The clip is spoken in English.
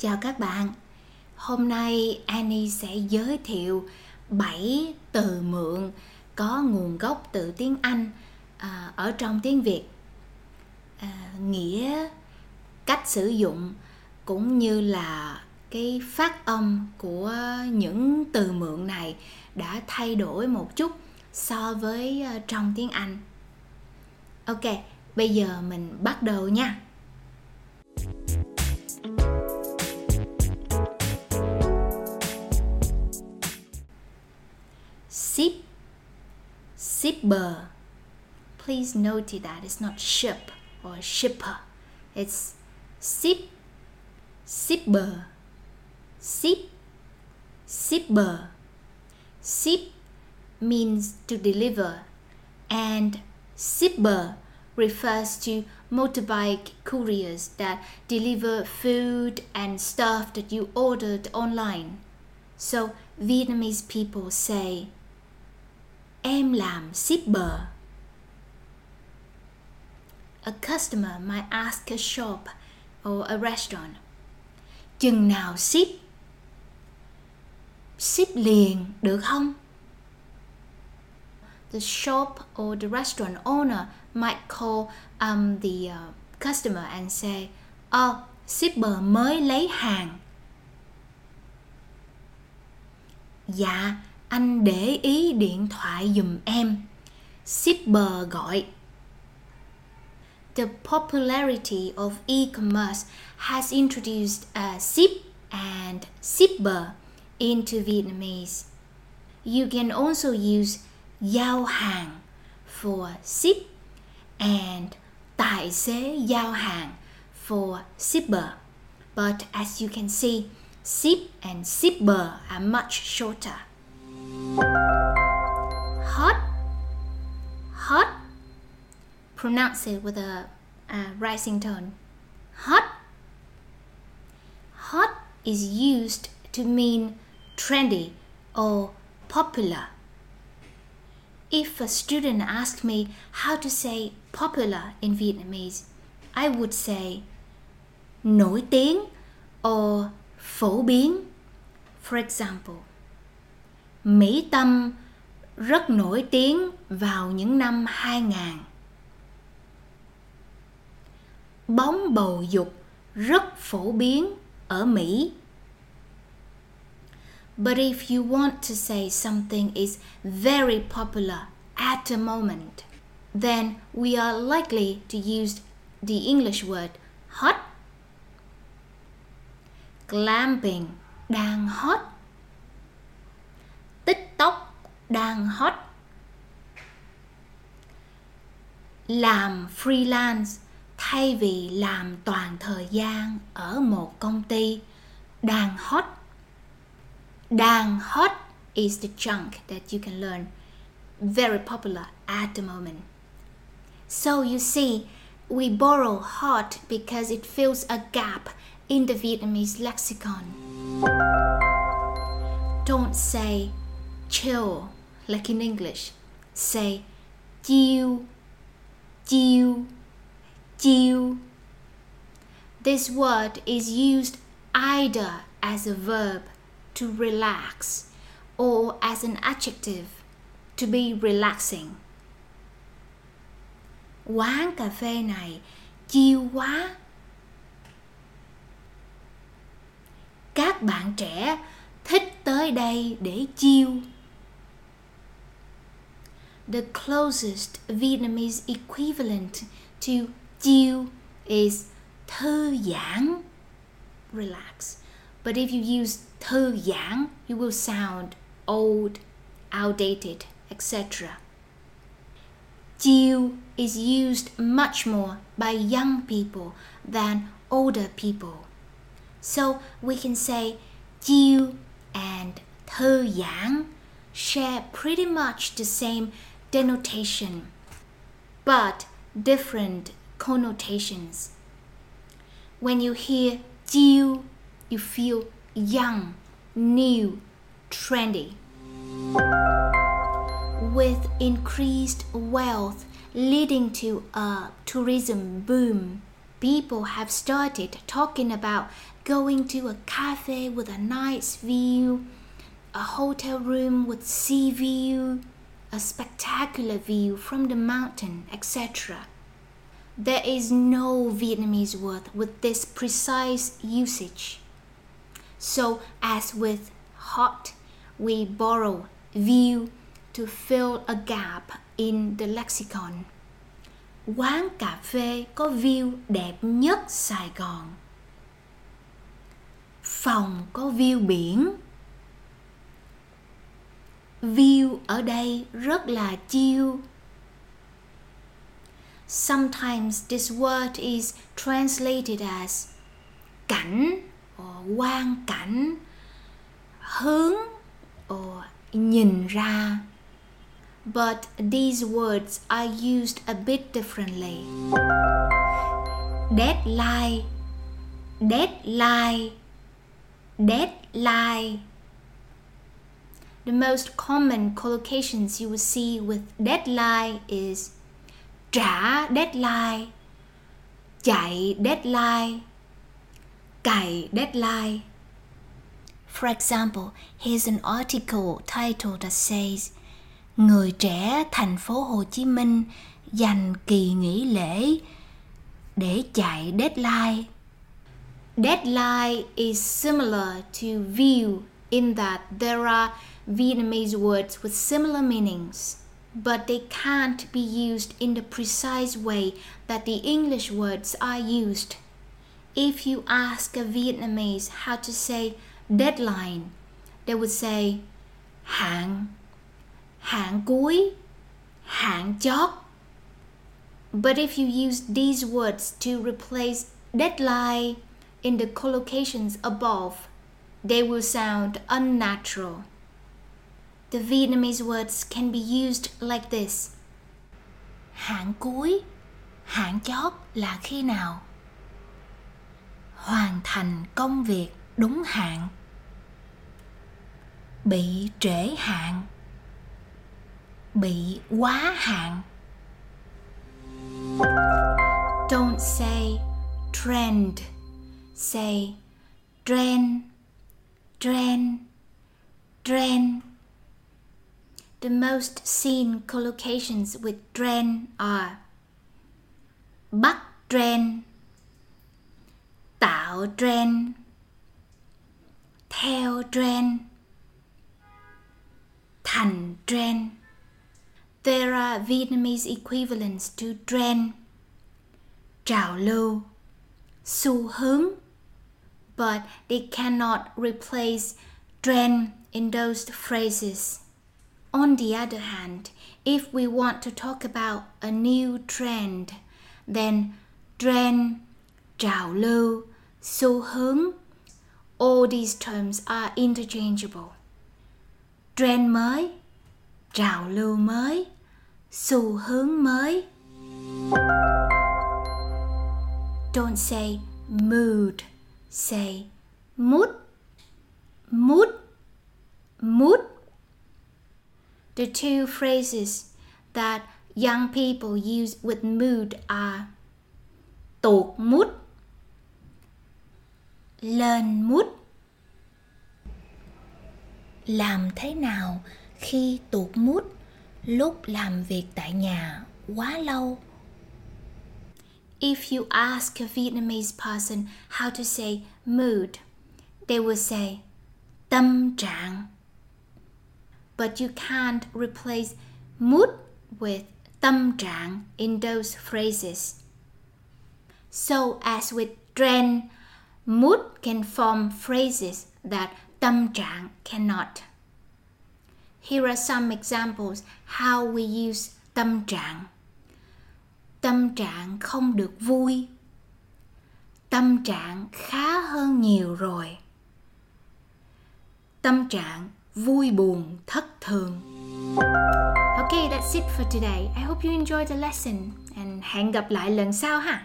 Chào các bạn. Hôm nay Annie sẽ giới thiệu 7 từ mượn có nguồn gốc từ tiếng Anh à, ở trong tiếng Việt. À, nghĩa, cách sử dụng cũng như là cái phát âm của những từ mượn này đã thay đổi một chút so với à, trong tiếng Anh. Ok, bây giờ mình bắt đầu nha. Ship, shipper. Please note that it's not ship or shipper. It's ship, shipper, ship, shipper. Ship means to deliver, and shipper refers to motorbike couriers that deliver food and stuff that you ordered online. So Vietnamese people say, Em làm shipper. A customer might ask a shop or a restaurant, Chừng nào ship? Ship liền được không? the shop or the restaurant owner might call um, the uh, customer and say, Oh, shipper mới lấy hàng. Dạ, anh để ý điện thoại giùm em. Shipper gọi. The popularity of e-commerce has introduced a ship and shipper into Vietnamese. You can also use giao hàng for ship and tài xế giao hàng for shipper. But as you can see, ship and shipper are much shorter. Hot, hot. Pronounce it with a, a rising tone. Hot. Hot is used to mean trendy or popular. If a student asked me how to say popular in Vietnamese, I would say nổi tiếng or phổ biến. For example, Mỹ Tâm rất nổi tiếng vào những năm 2000. Bóng bầu dục rất phổ biến ở Mỹ But if you want to say something is very popular at the moment, then we are likely to use the English word hot. Glamping đang hot. Đang hot. Làm freelance thay vì làm toàn thời gian ở một công ty đang hot Dang hot is the chunk that you can learn. Very popular at the moment. So you see, we borrow hot because it fills a gap in the Vietnamese lexicon. Don't say chill like in English. Say chiêu, chiêu, chiêu. This word is used either as a verb to relax or as an adjective to be relaxing. Quán cà phê này chiêu quá. Các bạn trẻ thích tới đây để chiêu. The closest Vietnamese equivalent to chill is thư giãn, relax. But if you use thư giãn, you will sound old, outdated, etc. Chill is used much more by young people than older people. So we can say chill and thư giãn share pretty much the same denotation, but different connotations. When you hear chill, you feel young, new, trendy. With increased wealth leading to a tourism boom, people have started talking about going to a cafe with a nice view, a hotel room with sea view, a spectacular view from the mountain, etc. There is no Vietnamese word with this precise usage. So, as with hot, we borrow view to fill a gap in the lexicon. Quán cà phê có view đẹp nhất Sài Gòn. Phòng có view biển. View ở đây rất là chill. Sometimes this word is translated as cảnh or quang cảnh, hướng or nhìn ra. But these words are used a bit differently. Deadline, deadline, deadline. The most common collocations you will see with deadline is trả deadline, chạy deadline, cày deadline. For example, here's an article titled that says Người trẻ thành phố Hồ Chí Minh dành kỳ nghỉ lễ để chạy deadline. Deadline is similar to view in that there are Vietnamese words with similar meanings, but they can't be used in the precise way that the English words are used. If you ask a Vietnamese how to say deadline, they would say hạn, hạn cuối, hạn chót. But if you use these words to replace deadline in the collocations above, they will sound unnatural. The Vietnamese words can be used like this. Hạn cuối, hạn chót là khi nào? Hoàn thành công việc đúng hạn. Bị trễ hạn. Bị quá hạn. Don't say trend. Say trend, trend, trend. The most seen collocations with trend are bắt trend, tạo trend, theo trend, thành trend. There are Vietnamese equivalents to trend, trào lưu, xu hướng, but they cannot replace trend in those phrases. On the other hand, if we want to talk about a new trend, then trend, trào lưu, xu hướng, all these terms are interchangeable. Trend mới, trào lưu mới, xu hướng mới. Don't say mood, say mood, mood, mood. The two phrases that young people use with mood are tụt mút, lên mút. Làm thế nào khi tụt mút lúc làm việc tại nhà quá lâu? If you ask a Vietnamese person how to say mood, they will say tâm trạng. But you can't replace mood with tâm trạng in those phrases. So as with trend, mood can form phrases that tâm trạng cannot. Here are some examples how we use tâm trạng. Tâm trạng không được vui. Tâm trạng khá hơn nhiều rồi. Tâm trạng vui buồn thất thường. Okay, that's it for today. I hope you enjoyed the lesson and hẹn gặp lại lần sau ha.